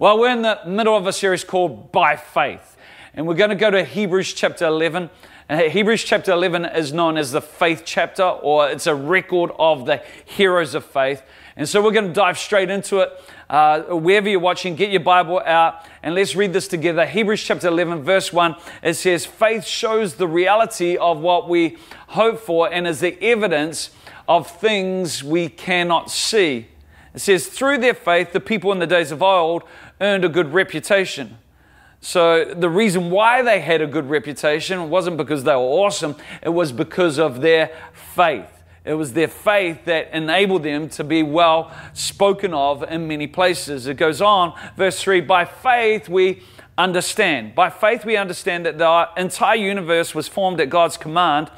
Well, we're in the middle of a series called By Faith, and we're going to go to Hebrews chapter 11. Uh, Hebrews chapter 11 is known as the faith chapter, or it's a record of the heroes of faith. And so we're going to dive straight into it. Uh, wherever you're watching, get your Bible out and let's read this together. Hebrews chapter 11, verse 1, it says, Faith shows the reality of what we hope for and is the evidence of things we cannot see. It says, Through their faith, the people in the days of old earned a good reputation. So the reason why they had a good reputation wasn't because they were awesome, it was because of their faith. It was their faith that enabled them to be well spoken of in many places. It goes on, verse 3 By faith we understand. By faith we understand that the entire universe was formed at God's command,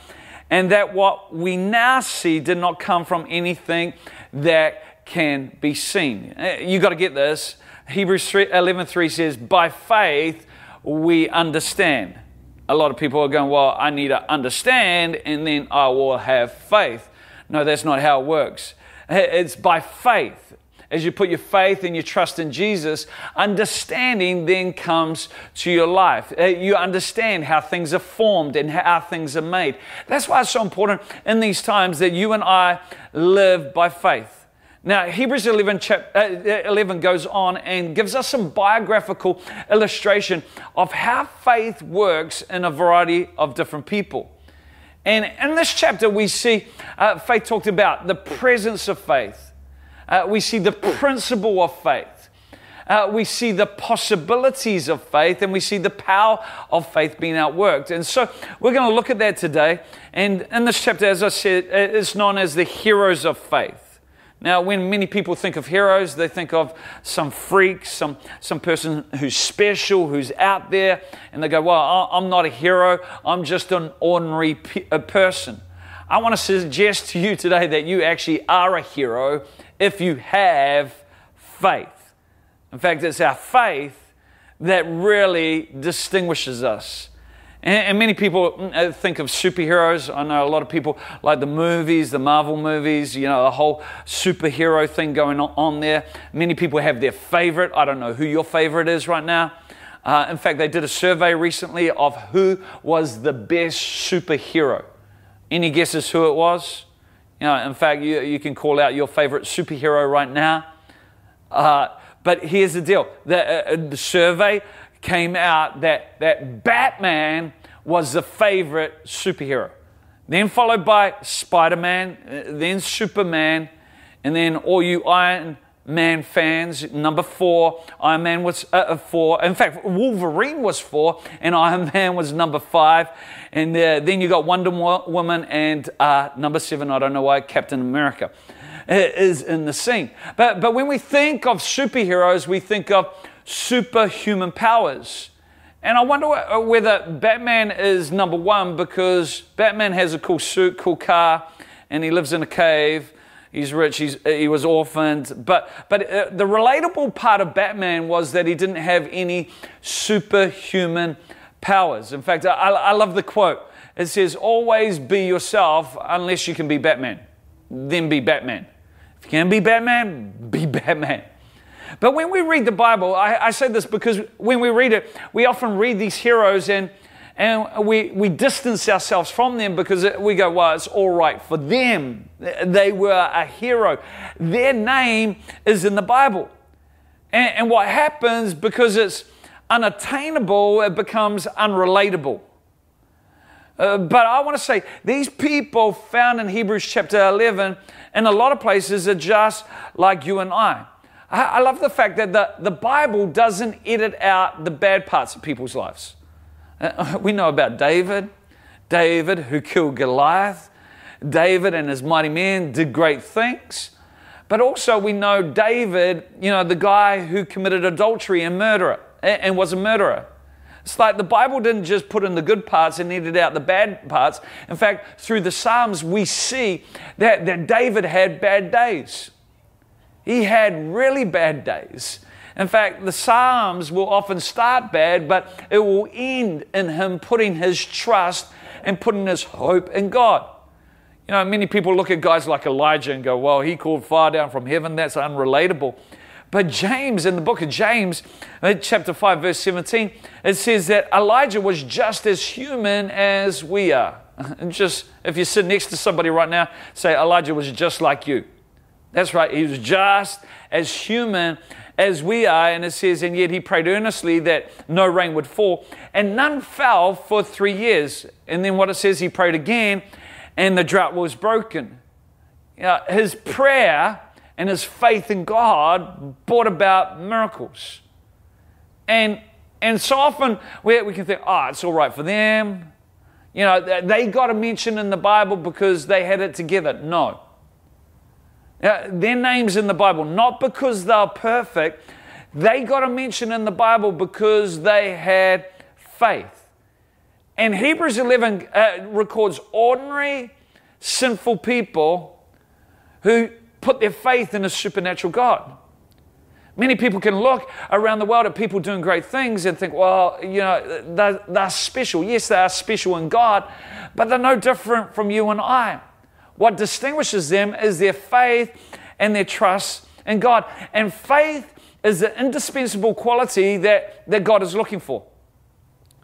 and that what we now see did not come from anything that can be seen. Eh, you got to get this. Hebrews 11 3 says, By faith we understand. A lot of people are going, Well, I need to understand and then I will have faith. No, that's not how it works. It's by faith. As you put your faith and your trust in Jesus, understanding then comes to your life. Uh, you understand how things are formed and how things are made. That's why it's so important in these times that you and I live by faith. Now, Hebrews 11, chap, uh, 11, goes on and gives us some biographical illustration of how faith works in a variety of different people. And in this chapter, we see uh, faith talked about the presence of faith, uh, we see the principle of faith. Uh, we see the possibilities of faith and we see the power of faith being outworked. And so we're going to look at that today. And in this chapter, as I said, uh, it's known as the heroes of faith. Now, when many people think of heroes, they think of some freak, some, some person who's special, who's out there, and they go, Well, I'm not a hero, I'm just an ordinary person. I want to suggest to you today that you actually are a hero if you have faith. In fact, it's our faith that really distinguishes us. And, many people mm, uh, think of superheroes. I know a lot of people like the movies, the Marvel movies, you know, the whole superhero thing going on there. Many people have their favorite. I don't know who your favorite is right now. Uh, in fact, they did a survey recently of who was the best superhero. Any guesses who it was? You know, in fact, you, you can call out your favorite superhero right now. Uh, but here's the deal the, uh, the survey came out that, that Batman was the favorite superhero. Then followed by Spider Man, then Superman, and then all you Iron Man fans, number four, Iron Man was uh, uh four. In fact, Wolverine was four, and Iron Man was number five. And uh, then you got Wonder Woman, and uh, number seven, I don't know why, Captain America uh, is in the scene. But, but when we think of superheroes, we think of superhuman powers. And I wonder whether Batman is number one because Batman has a cool suit, cool car, and he lives in a cave. He's rich, he's, he was orphaned. But, but uh, the relatable part of Batman was that he didn't have any superhuman powers. In fact, I, I love the quote. It says, Always be yourself unless you can be Batman. Then be Batman. If you can be Batman, be Batman. But when we read the Bible, I, I say this because when we read it, we often read these heroes and and we, we distance ourselves from them because we go, well, it's all right for them. They were a hero. Their name is in the Bible. And, and what happens because it's unattainable, it becomes unrelatable. Uh, but I want to say these people found in Hebrews chapter 11 in a lot of places are just like you and I. I love the fact that the, the Bible doesn't edit out the bad parts of people's lives. Uh, we know about David, David who killed Goliath. David and his mighty men did great things. But also, we know David, you know, the guy who committed adultery and murder and was a murderer. It's like the Bible didn't just put in the good parts and edit out the bad parts. In fact, through the Psalms, we see that, that David had bad days. He had really bad days. In fact, the Psalms will often start bad, but it will end in him putting his trust and putting his hope in God. You know, many people look at guys like Elijah and go, well, he called fire down from heaven. That's unrelatable. But James, in the book of James, uh, chapter 5, verse 17, it says that Elijah was just as human as we are. And just, if you sit next to somebody right now, say, Elijah was just like you. That's right, he was just as human as we are. And it says, and yet he prayed earnestly that no rain would fall. And none fell for three years. And then what it says, he prayed again, and the drought was broken. You know, his prayer and his faith in God brought about miracles. And, and so often we, we can think, oh, it's all right for them. You know, they got a mention in the Bible because they had it together. No. Now, their names in the Bible, not because they're perfect, they got a mention in the Bible because they had faith. And Hebrews 11 uh, records ordinary, sinful people who put their faith in a supernatural God. Many people can look around the world at people doing great things and think, well, you know, they're, they're special. Yes, they are special in God, but they're no different from you and I. What distinguishes them is their faith and their trust in God. And faith is the indispensable quality that, that God is looking for.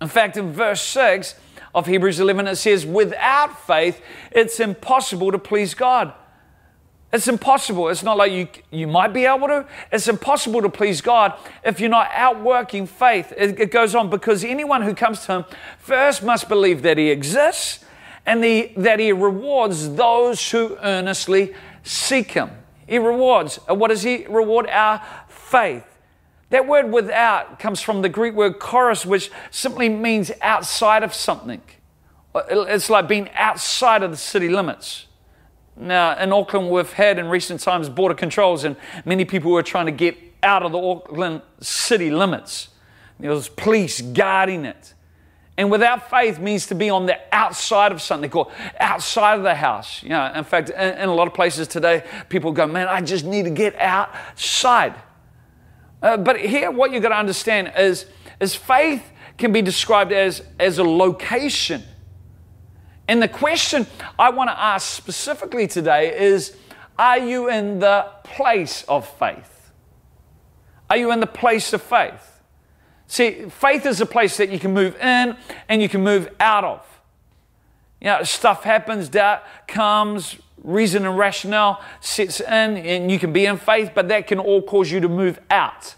In fact, in verse 6 of Hebrews 11, it says, Without faith, it's impossible to please God. It's impossible. It's not like you, you might be able to. It's impossible to please God if you're not outworking faith. It, it goes on because anyone who comes to Him first must believe that He exists and the, that He rewards those who earnestly seek Him. He rewards. Uh, what does He reward? Our faith. That word without comes from the Greek word choris, which simply means outside of something. Uh, it's like being outside of the city limits. Now, in Auckland, we've had in recent times border controls, and many people were trying to get out of the Auckland city limits. There was police guarding it. And without faith means to be on the outside of something, or outside of the house. You know, in fact, in, in a lot of places today, people go, "Man, I just need to get outside." Uh, but here, what you've got to understand is, is faith can be described as, as a location. And the question I want to ask specifically today is Are you in the place of faith? Are you in the place of faith? See, faith is a place that you can move in and you can move out of. You know, stuff happens, doubt comes, reason and rationale sets in, and you can be in faith, but that can all cause you to move out.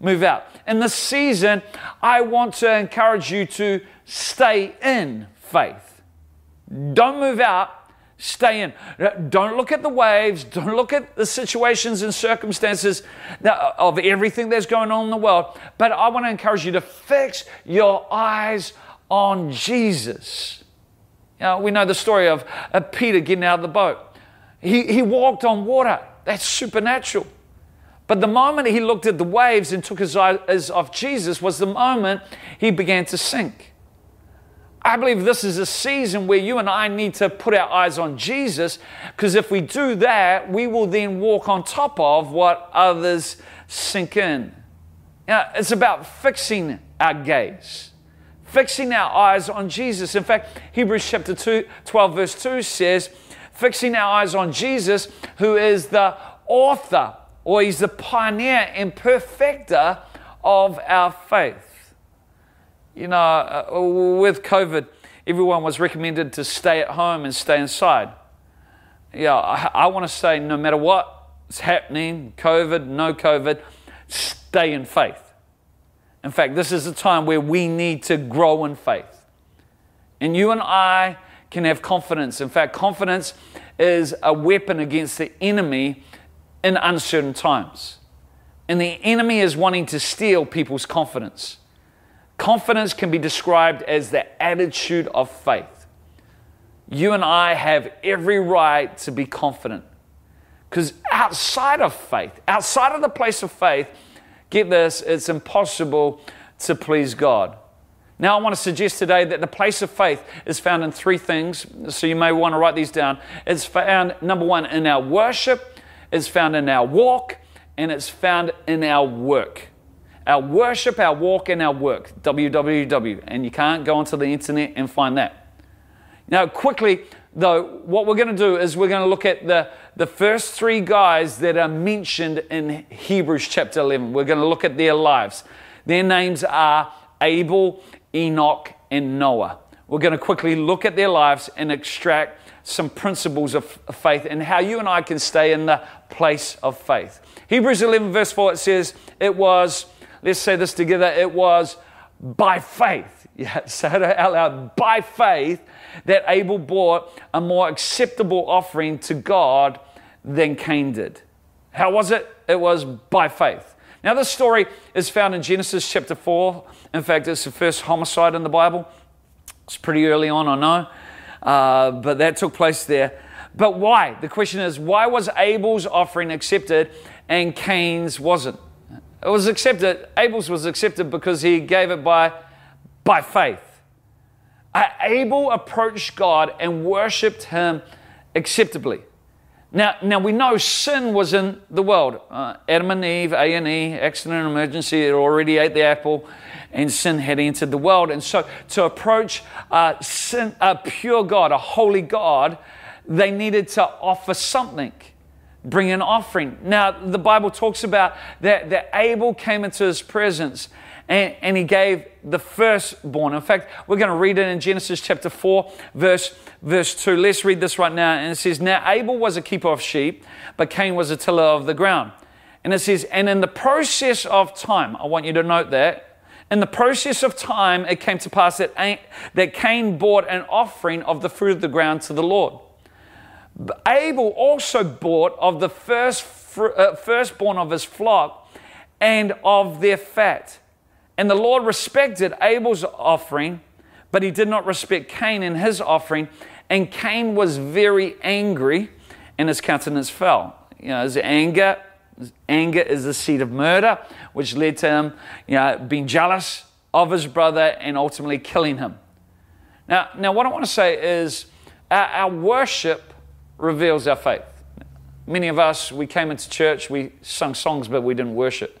Move out. In this season, I want to encourage you to stay in faith. Don't move out, stay in. Don't look at the waves, don't look at the situations and circumstances of everything that's going on in the world. But I want to encourage you to fix your eyes on Jesus. You know, we know the story of, of Peter getting out of the boat. He, he walked on water. That's supernatural. But the moment he looked at the waves and took his eyes off Jesus was the moment he began to sink. I believe this is a season where you and I need to put our eyes on Jesus because if we do that, we will then walk on top of what others sink in. It's about fixing our gaze, fixing our eyes on Jesus. In fact, Hebrews chapter 2, 12, verse 2 says, fixing our eyes on Jesus, who is the author or he's the pioneer and perfecter of our faith you know, uh, with COVID, everyone was recommended to stay at home and stay inside. Yeah, I, I want to say no matter what's happening, COVID, no COVID, stay in faith. In fact, this is a time where we need to grow in faith. And you and I can have confidence. In fact, confidence is a weapon against the enemy in uncertain times. And the enemy is wanting to steal people's confidence. Confidence can be described as the attitude of faith. You and I have every right to be confident. Because outside of faith, outside of the place of faith, get this, it's impossible to please God. Now, I want to suggest today that the place of faith is found in three things, so you may want to write these down. It's found, number one, in our worship, it's found in our walk, and it's found in our work. Our worship, our walk, and our work. www. And you can't go onto the internet and find that. Now, quickly, though, what we're going to do is we're going to look at the, the first three guys that are mentioned in Hebrews chapter 11. We're going to look at their lives. Their names are Abel, Enoch, and Noah. We're going to quickly look at their lives and extract some principles of faith and how you and I can stay in the place of faith. Hebrews 11, verse 4, it says, It was, let's say this together, it was by faith. Yeah, say it out loud. By faith, that Abel brought a more acceptable offering to God than Cain did. How was it? It was by faith. Now, this story is found in Genesis chapter 4. In fact, it's the first homicide in the Bible. It's pretty early on, I know, uh, but that took place there. But why? The question is, why was Abel's offering accepted and Cain's wasn't? It was accepted, Abel's was accepted because he gave it by, by faith. Abel approached God and worshiped him acceptably. Now, now we know sin was in the world. Uh, Adam and Eve, A and E, accident and emergency, had already ate the apple, and sin had entered the world. And so, to approach uh, sin, a pure God, a holy God, they needed to offer something, bring an offering. Now, the Bible talks about that, that Abel came into his presence and, and he gave the firstborn. In fact, we're going to read it in Genesis chapter 4, verse, verse 2. Let's read this right now. And it says, Now Abel was a keeper of sheep, but Cain was a tiller of the ground. And it says, And in the process of time, I want you to note that. In the process of time, it came to pass that, that Cain brought an offering of the fruit of the ground to the Lord. Abel also bought of the first, uh, firstborn of his flock and of their fat. And the Lord respected Abel's offering, but he did not respect Cain in his offering. And Cain was very angry, and his countenance fell. You know, his anger, his anger is the seed of murder, which led to him, you know, being jealous of his brother and ultimately killing him. Now, now what I want to say is our, our worship reveals our faith. Many of us, we came into church, we sung songs, but we didn't worship.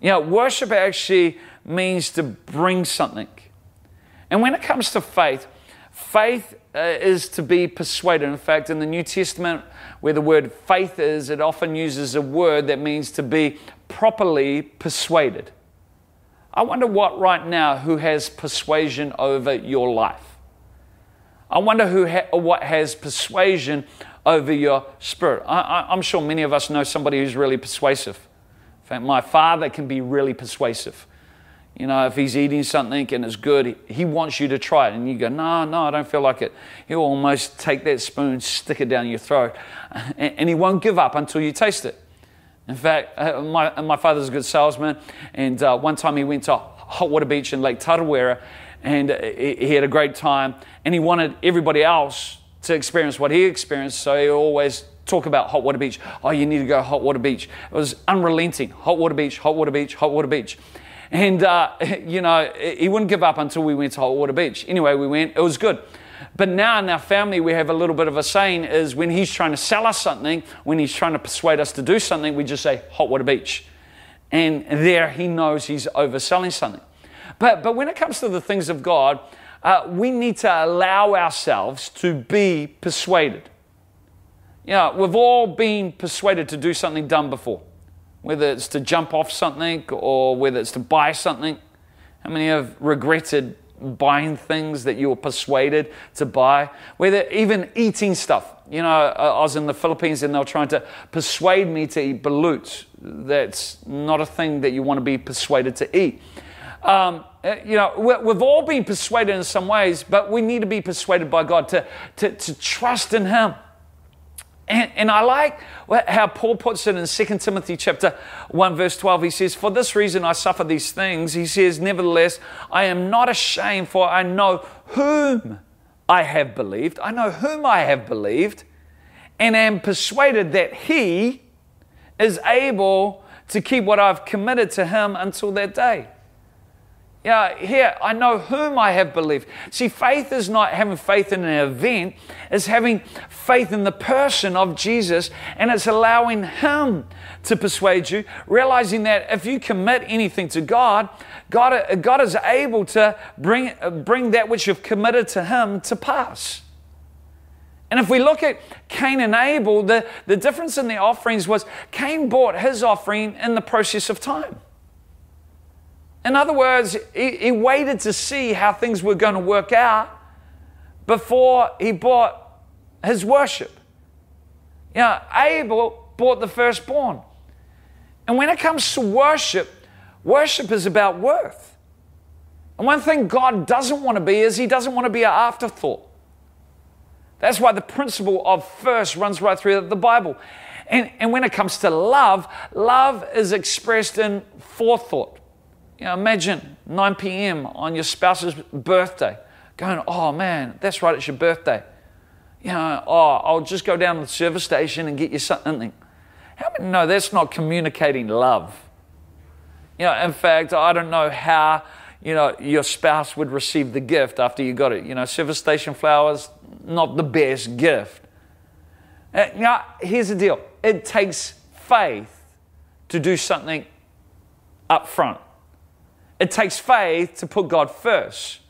You know, worship actually means to bring something. And when it comes to faith, faith uh, is to be persuaded. In fact, in the New Testament, where the word faith is, it often uses a word that means to be properly persuaded. I wonder what right now who has persuasion over your life. I wonder who ha- what has persuasion over your spirit. I, am sure many of us know somebody who's really persuasive fact, my father can be really persuasive. You know, if he's eating something and it's good, he wants you to try it. And you go, no, no, I don't feel like it. He'll almost take that spoon, stick it down your throat, and he won't give up until you taste it. In fact, uh, my, my father's a good salesman, and uh, one time he went to Hot Water Beach in Lake Tarawera, and he had a great time, and he wanted everybody else to experience what he experienced, so he always talk about Hot Water Beach. Oh, you need to go Hot Water Beach. It was unrelenting. Hot Water Beach, Hot Water Beach, Hot Water Beach. And, uh, you know, he wouldn't give up until we went to Hot Water Beach. Anyway, we went. It was good. But now in our family, we have a little bit of a saying is when he's trying to sell us something, when he's trying to persuade us to do something, we just say Hot Water Beach. And there he knows he's overselling something. But, but when it comes to the things of God, uh, we need to allow ourselves to be persuaded. You know, we've all been persuaded to do something dumb before, whether it's to jump off something or whether it's to buy something. How many have regretted buying things that you were persuaded to buy? Whether even eating stuff. You know, I was in the Philippines and they were trying to persuade me to eat balut. That's not a thing that you want to be persuaded to eat. Um, Uh, you know, we've all been persuaded in some ways, but we need to be persuaded by God to, to, to trust in Him and, and, I like how Paul puts it in 2 Timothy chapter 1 verse 12. He says, For this reason I suffer these things. He says, Nevertheless, I am not ashamed, for I know whom I have believed. I know whom I have believed, and am persuaded that he is able to keep what I've committed to him until that day. Yeah, here, I know whom I have believed. See, faith is not having faith in an event, it's having faith in the person of Jesus, and it's allowing Him to persuade you, realizing that if you commit anything to God, God, uh, God is able to bring, uh, bring that which you've committed to Him to pass. And if we look at Cain and Abel, the, the difference in the offerings was Cain brought his offering in the process of time. In other words, he, he waited to see how things were going to work out before he bought his worship. You know, Abel bought the firstborn. And when it comes to worship, worship is about worth. And one thing God doesn't want to be is He doesn't want to be an afterthought. That's why the principle of first runs right through the Bible. And, and when it comes to love, love is expressed in forethought. You know, imagine 9 p.m. on your spouse's birthday, going, oh man, that's right, it's your birthday. You know, oh, I'll just go down to the service station and get you something. How many know that's not communicating love? You know, in fact, I don't know how, you know, your spouse would receive the gift after you got it. You know, service station flowers, not the best gift. Uh, you here's the deal it takes faith to do something up front. It takes faith to put God first.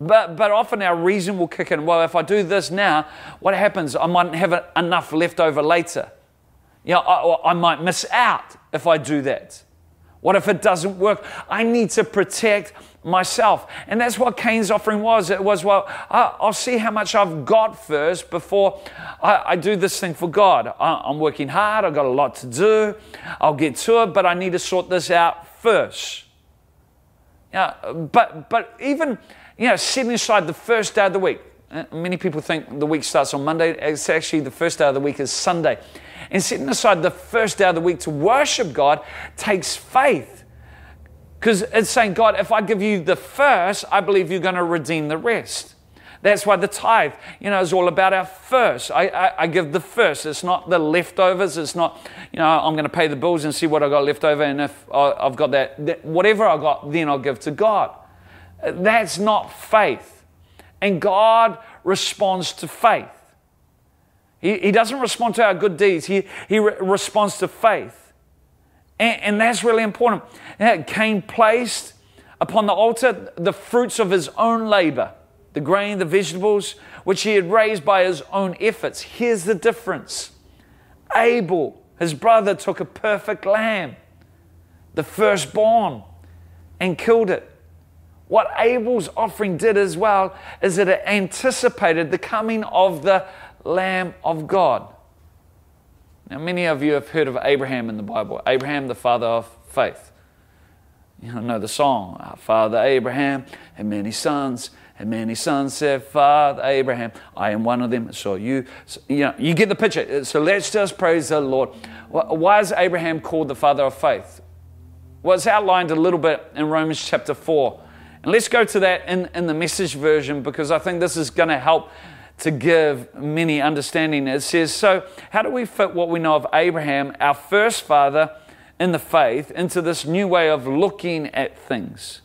But, but often our reason will kick in. Well, if I do this now, what happens? I might have enough left over later. You know, I, I might miss out if I do that. What if it doesn't work? I need to protect myself. And that's what Cain's offering was. It was, well, I'll see how much I've got first before I, I do this thing for God. I'm working hard, I've got a lot to do, I'll get to it, but I need to sort this out first. Yeah, but, but even, you know, setting aside the first day of the week. Uh, many people think the week starts on Monday. It's actually the first day of the week is Sunday. And setting aside the first day of the week to worship God takes faith. Because it's saying, God, if I give you the first, I believe you're going to redeem the rest. That's why the tithe, you know, is all about our first. I, I, I, give the first. It's not the leftovers. It's not, you know, I'm going to pay the bills and see what I got left over. And if I've got that, that, whatever I got, then I'll give to God. That's not faith. And God responds to faith. He, he doesn't respond to our good deeds, He, he re- responds to faith. And, and that's really important. Cain placed upon the altar the fruits of his own labor the grain, the vegetables, which he had raised by his own efforts. Here's the difference Abel, his brother, took a perfect lamb, the firstborn, and killed it. What Abel's offering did as well is that it anticipated the coming of the Lamb of God. Now, many of you have heard of Abraham in the Bible, Abraham, the father of faith. You know the song, Our Father Abraham had many sons, and many sons said, Father Abraham, I am one of them. So you, you know, you get the picture. Uh, so let's just praise the Lord. Why is Abraham called the father of faith? Well, it's outlined a little bit in Romans chapter 4. And let's go to that in, in the message version because I think this is going to help to give many understanding. It says, So, how do we fit what we know of Abraham, our first father in the faith, into this new way of looking at things?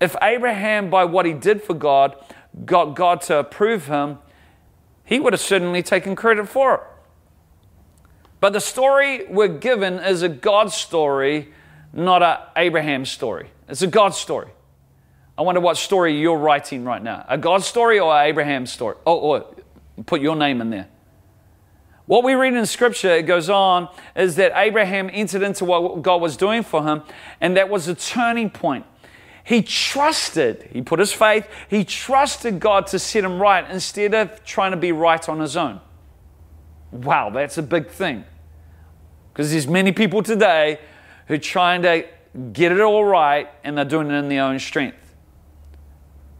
If Abraham, by what he did for God, got God to approve him, he would have certainly taken credit for it. But the story we're given is a God story, not an Abraham story. It's a God story. I wonder what story you're writing right now a God story or Abraham story? Oh, oh, put your name in there. What we read in Scripture, it goes on, is that Abraham entered into what God was doing for him, and that was a turning point. He trusted, he put his faith, he trusted God to set him right instead of trying to be right on his own. Wow, that's a big thing. Because there's many people today who are trying to get it all right and they're doing it in their own strength.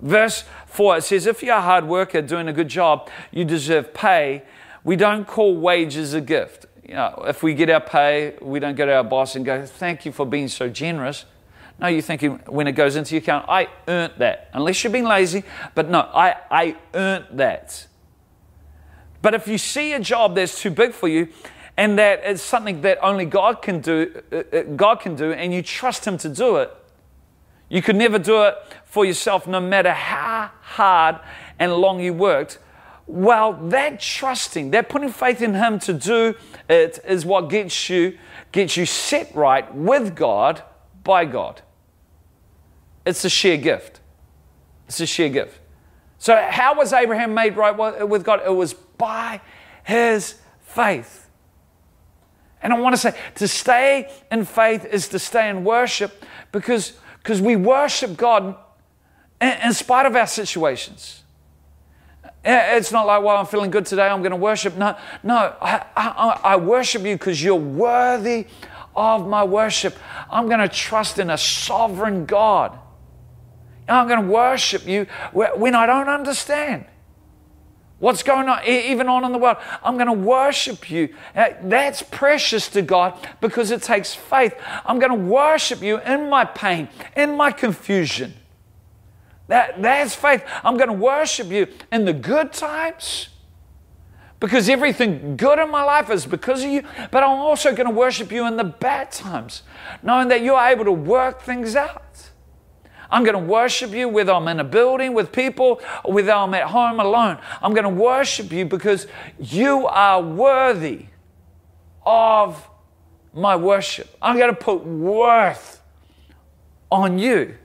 Verse 4 it says, If you're a hard worker doing a good job, you deserve pay. We don't call wages a gift. You know, if we get our pay, we don't go to our boss and go, Thank you for being so generous. No, you're thinking when it goes into your account, I earned that. Unless you're being lazy, but no, I, I earned that. But if you see a job that's too big for you and that it's something that only God can do, uh, uh, God can do, and you trust Him to do it, You could never do it for yourself, no matter how hard and long you worked. Well, that trusting, that putting faith in Him to do it is what gets you, gets you set right with God by God. It's a sheer gift. It's a sheer gift. So, how was Abraham made right with God? It was by his faith. And I want to say to stay in faith is to stay in worship because, because we worship God in, in spite of our situations. It's not like, well, I'm feeling good today, I'm going to worship. No, no, I, I, I worship you because you're worthy of my worship. I'm going to trust in a sovereign God. I'm going to worship you when I don't understand what's going on, even on in the world. I'm going to worship you. Uh, that's precious to God because it takes faith. I'm going to worship you in my pain, in my confusion. That, that's faith. I'm going to worship you in the good times because everything good in my life is because of you, but I'm also going to worship you in the bad times, knowing that you're able to work things out. I'm going to worship you whether I'm um, in a building with people or whether I'm um, at home alone. I'm going to worship you because you are worthy of my worship. I'm going to put worth on you.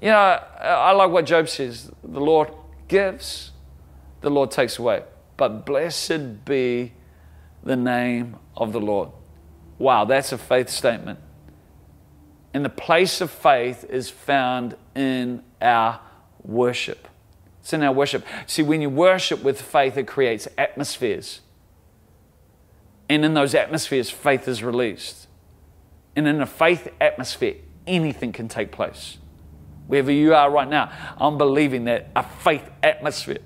You know, I like what Job says the Lord gives, the Lord takes away. But blessed be the name of the Lord. Wow, that's a faith statement. And the place of faith is found in our worship. It's in our worship. See, when you worship with faith, it creates atmospheres. And in those atmospheres, faith is released. And in a faith atmosphere, anything can take place. Wherever you are right now, I'm believing that a faith atmosphere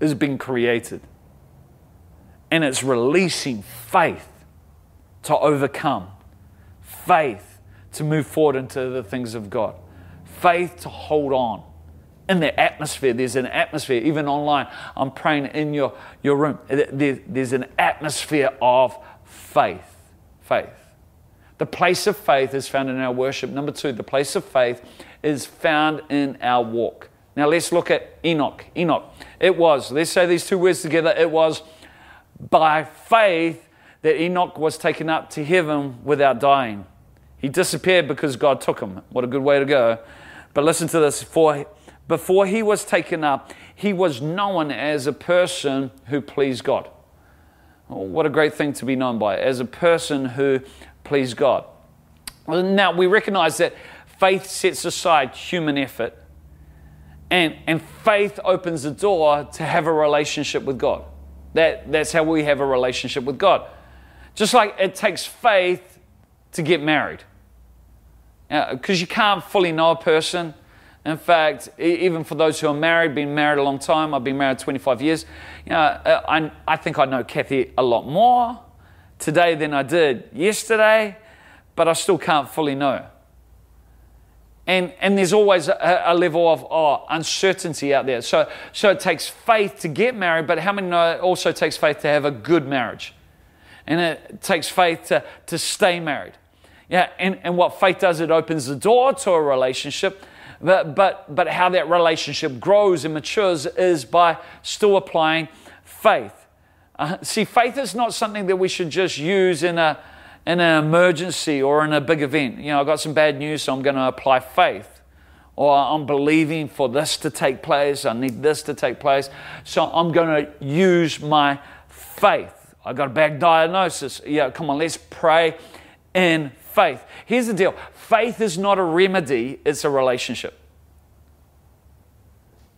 is being created. And it's releasing faith to overcome, faith to move forward into the things of God, faith to hold on. In the atmosphere, there's an atmosphere, even online. I'm praying in your, your room. there's an atmosphere of faith. Faith. The place of faith is found in our worship. Number two, the place of faith is found in our walk. Now let's look at Enoch. Enoch. It was, let's say these two words together, it was by faith that Enoch was taken up to heaven without dying. He disappeared because God took him. What a good way to go. But listen to this. For, before he was taken up, he was known as a person who pleased God. Oh, what a great thing to be known by, as a person who pleased God. Now, we recognize that faith sets aside human effort, and, and faith opens the door to have a relationship with God. That, that's how we have a relationship with God. Just like it takes faith to get married. Because you can't fully know a person. In fact, even for those who are married, been married a long time, I've been married 25 years, you know, uh, I, I think I know Kathy a lot more today than I did yesterday, but I still can't fully know. And, and there's always a, a level of oh, uncertainty out there. So, so it takes faith to get married, but how many know it also takes faith to have a good marriage? And it takes faith to, to stay married. Yeah, and, and what faith does, it opens the door to a relationship. But, but, but how that relationship grows and matures is by still applying faith. Uh, see, faith is not something that we should just use in, a, in an emergency or in a big event. You know, I've got some bad news, so I'm going to apply faith. Or I'm believing for this to take place, I need this to take place, so I'm going to use my faith. I got a bad diagnosis. Yeah, come on, let's pray in faith. Here's the deal faith is not a remedy, it's a relationship.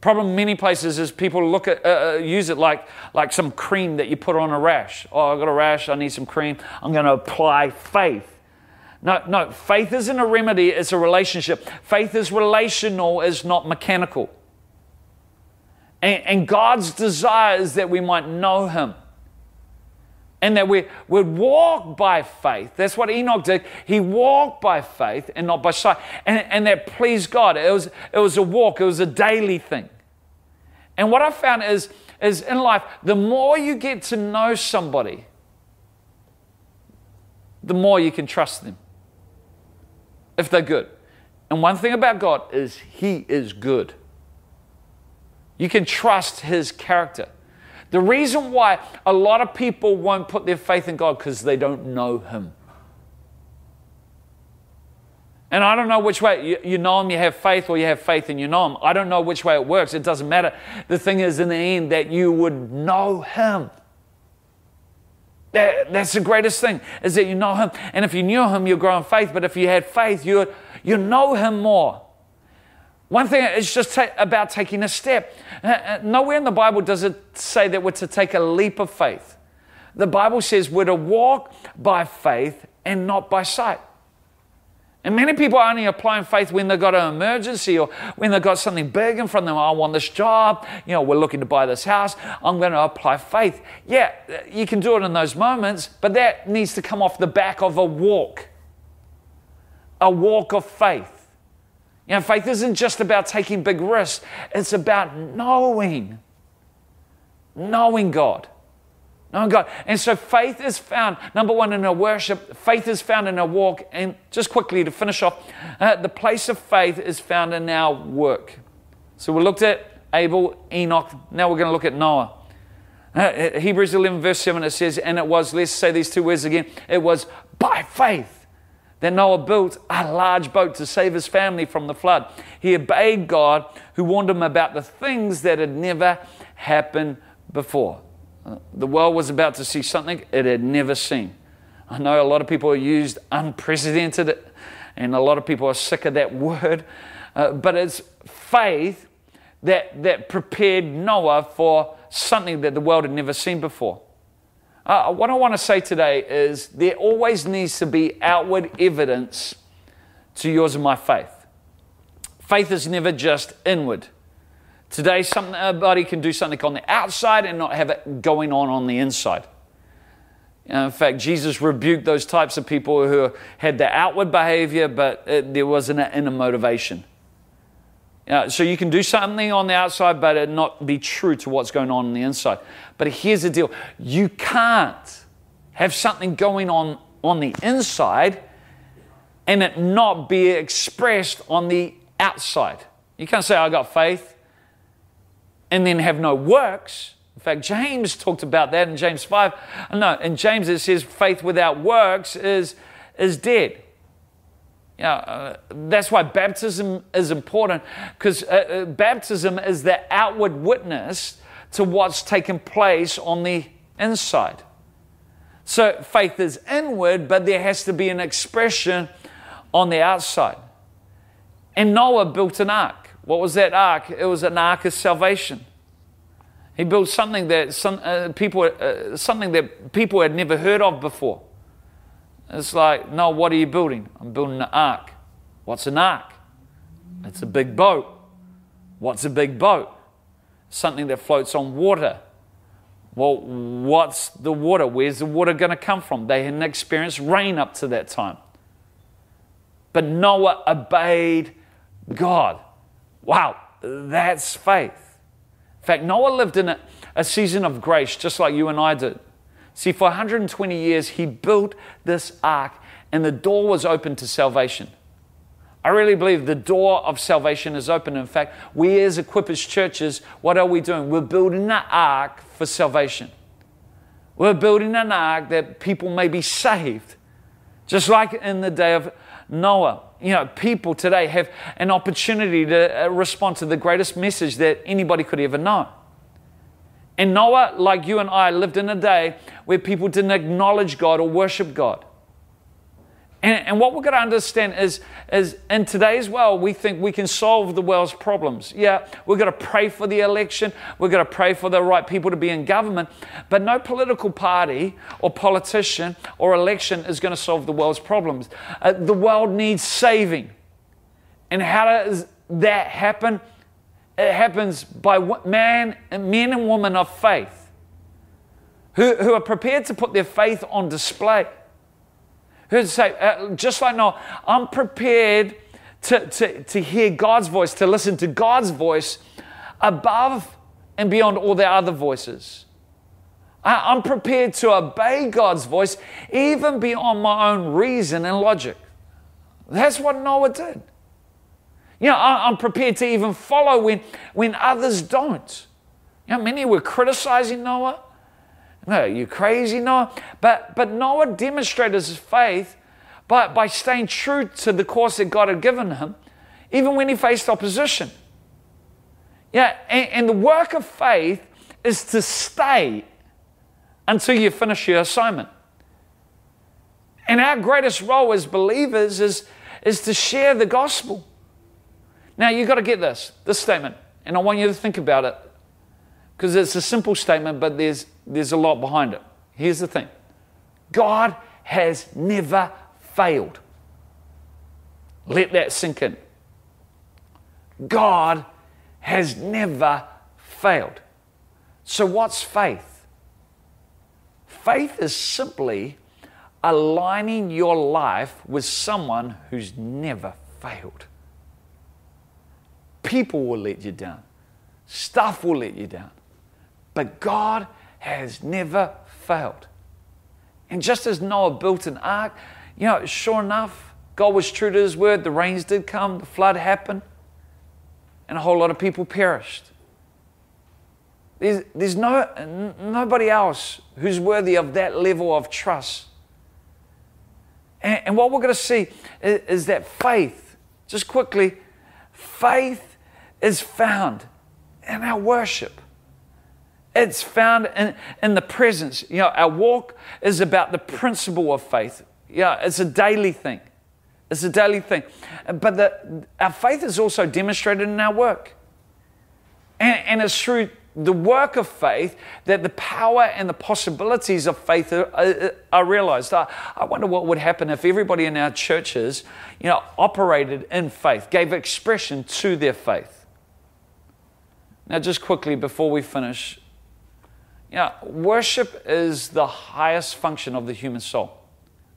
Problem many places is people look at uh, uh, use it like like some cream that you put on a rash. Oh, I got a rash. I need some cream. I'm going to apply faith. No, no. Faith isn't a remedy. It's a relationship. Faith is relational. Is not mechanical. And, and God's desire is that we might know Him and that we would walk by faith. That's what Enoch did. He walked by faith and not by sight. And, and that pleased God. It was, it was a walk, it was a daily thing. And what I found is, is in life, the more you get to know somebody, the more you can trust them if they're good. And one thing about God is He is good. You can trust His character. The reason why a lot of people won't put their faith in God because they don't know Him. And I don't know which way you, you, know Him, you have faith, or you have faith and you know Him. I don't know which way it works. It doesn't matter. The thing is, in the end, that you would know Him. That, that's the greatest thing, is that you know Him. And if you knew Him, you'd grow in faith. But if you had faith, you you know Him more. One thing is just ta- about taking a step. Uh, uh, nowhere in the Bible does it say that we're to take a leap of faith. The Bible says we're to walk by faith and not by sight. And many people are only applying faith when they've got an emergency or when they've got something big in front of them. I want this job. You know, we're looking to buy this house. I'm going to apply faith. Yeah, you can do it in those moments, but that needs to come off the back of a walk, a walk of faith. You know, faith isn't just about taking big risks, it's about knowing, knowing God. Knowing God. And so faith is found, number one, in our worship. Faith is found in our walk. And just quickly to finish off, uh, the place of faith is found in our work. So we looked at Abel, Enoch. Now we're going to look at Noah. Uh, Hebrews 11, verse 7, it says, And it was, let's say these two words again, it was by faith that Noah built a large boat to save his family from the flood. He obeyed God, who warned him about the things that had never happened before. The world was about to see something it had never seen. I know a lot of people used unprecedented, and a lot of people are sick of that word, uh, but it's faith that, that prepared Noah for something that the world had never seen before. Uh, what I want to say today is there always needs to be outward evidence to yours and my faith. Faith is never just inward. Today, somebody can do something on the outside and not have it going on on the inside. In fact, Jesus rebuked those types of people who had the outward behavior, but it, there wasn't an inner motivation. Know, so you can do something on the outside, but it not be true to what's going on on the inside. But here's the deal you can't have something going on on the inside and it not be expressed on the outside. You can't say, I got faith and then have no works. In fact, James talked about that in James 5. No, in James it says faith without works is, is dead. You know, uh, that's why baptism is important because uh, uh, baptism is the outward witness to what's taken place on the inside. So faith is inward, but there has to be an expression on the outside. And Noah built an ark. What was that ark? It was an ark of salvation. He built something that some uh, people, uh, something that people had never heard of before. It's like, no, what are you building? I'm building an ark. What's an ark? It's a big boat. What's a big boat? Something that floats on water. Well, what's the water? Where's the water going to come from? They hadn't experienced rain up to that time. But Noah obeyed God. Wow, that's faith. In fact, Noah lived in a, a season of grace just like you and I did. See, for 120 years, he built this ark, and the door was open to salvation. I really believe the door of salvation is open. In fact, we as Equippers churches, what are we doing? We're building an ark for salvation. We're building an ark that people may be saved, just like in the day of Noah you know, people today have an opportunity to uh, respond to the greatest message that anybody could ever know. And Noah, like you and I, lived in a day where people didn't acknowledge God or worship God. And, and what we're going to understand is, is in today's world, we think we can solve the world's problems. Yeah, we're going to pray for the election, we're going to pray for the right people to be in government, but no political party or politician or election is going to solve the world's problems. Uh, the world needs saving. And how does that happen? It happens by man, men and women of faith who, who are prepared to put their faith on display who say, uh, just like Noah, I'm prepared to, to, to hear God's voice, to listen to God's voice above and beyond all the other voices. I, I'm prepared to obey God's voice even beyond my own reason and logic. That's what Noah did. You know, I'm prepared to even follow when, when others don't. You know, many were criticizing Noah. No, you crazy, Noah. But, but Noah demonstrated his faith by, by staying true to the course that God had given him, even when he faced opposition. Yeah, and, and the work of faith is to stay until you finish your assignment. And our greatest role as believers is, is to share the gospel. Now, you've got to get this, this statement, and I want you to think about it because it's a simple statement, but there's, there's a lot behind it. Here's the thing God has never failed. Let that sink in. God has never failed. So, what's faith? Faith is simply aligning your life with someone who's never failed. People will let you down, stuff will let you down, but God has never failed. And just as Noah built an ark, you know, sure enough, God was true to his word. The rains did come, the flood happened, and a whole lot of people perished. There's, there's no, n- nobody else who's worthy of that level of trust. And, and what we're going to see is, is that faith, just quickly, faith is found in our worship. It's found in, in the presence. You know, our walk is about the principle of faith. Yeah, it's a daily thing. It's a daily thing. But the, our faith is also demonstrated in our work. And, and it's through the work of faith that the power and the possibilities of faith are, are, are realized. I, I, wonder what would happen if everybody in our churches, you know, operated in faith, gave expression to their faith. Now, just quickly before we finish, know, worship is the highest function of the human soul.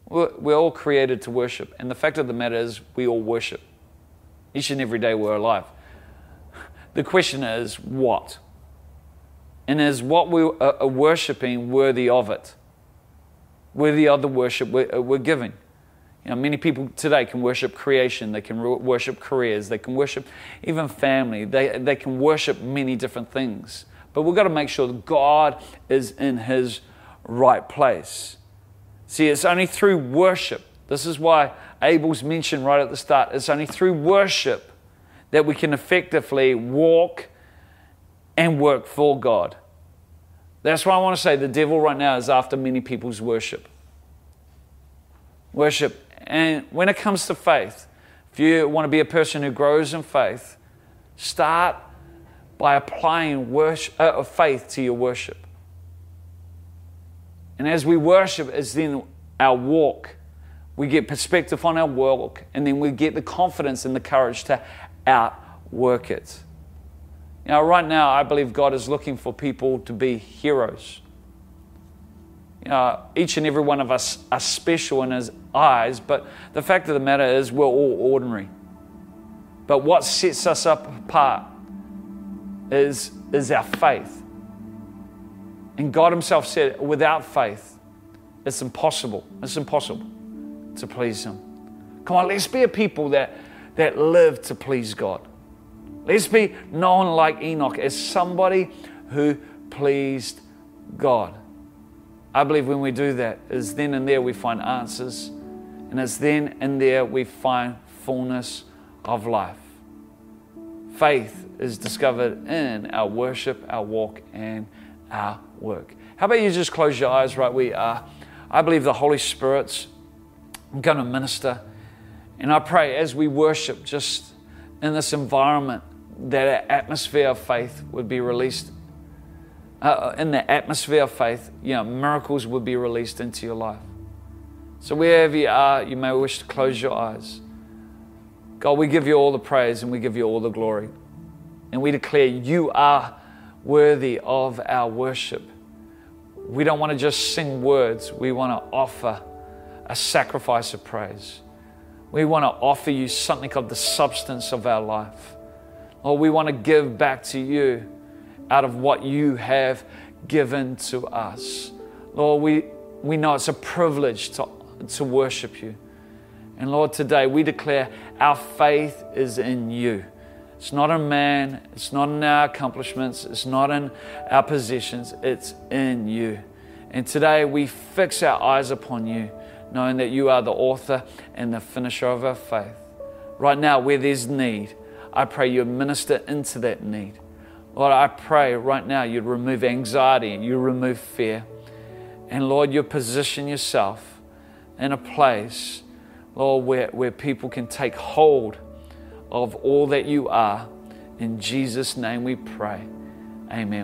We're, all created to worship. And the fact of the matter is, we all worship. Each and every day we're alive. The question is, what? And is what we are worshiping worthy of it? Worthy of the worship we're, uh, we're giving? You know, many people today can worship creation, they can worship careers, they can worship even family, they, they can worship many different things. But we've got to make sure that God is in His right place. See, it's only through worship. This is why Abel's mentioned right at the start. It's only through worship that we can effectively walk and work for God. That's why I want to say the devil right now is after many people's worship. Worship. And when it comes to faith, if you want to be a person who grows in faith, start by applying worship, uh, faith to your worship. And as we worship, as then our walk, we get perspective on our walk, and then we get the confidence and the courage to outwork it. Know, right now, I believe God is looking for people to be heroes. Know, each and every one of us are special in His eyes, but the fact of the matter is, we're all ordinary. But what sets us up apart is, is our faith. And God Himself said, without faith, it's impossible. It's impossible to please Him. Come on, let's be a people that, that live to please God. Let's be known like Enoch as somebody who pleased God. I believe when we do that, is then and there we find answers, and it's then and there we find fullness of life. Faith is discovered in our worship, our walk, and our work. How about you just close your eyes right where you are? I believe the Holy Spirit's going to minister. And I pray as we worship just in this environment that an atmosphere of faith would be released. Uh, in the atmosphere of faith, you know, miracles would be released into your life. So wherever you are, you may wish to close your eyes. God, we give you all the praise and we give you all the glory. And we declare you are worthy of our worship. We don't want to just sing words, we want to offer a sacrifice of praise. We want to offer you something of the substance of our life. Lord, we want to give back to you out of what you have given to us. Lord, we, we know it's a privilege to, to worship you. And Lord, today we declare our faith is in you. It's not in man, it's not in our accomplishments, it's not in our possessions, it's in you. And today we fix our eyes upon you, knowing that you are the author and the finisher of our faith. Right now, where there's need, I pray you minister into that need. Lord, I pray right now you'd remove anxiety you remove fear. And Lord, you position yourself in a place, Lord, where, where people can take hold of all that you are. In Jesus' name we pray. Amen.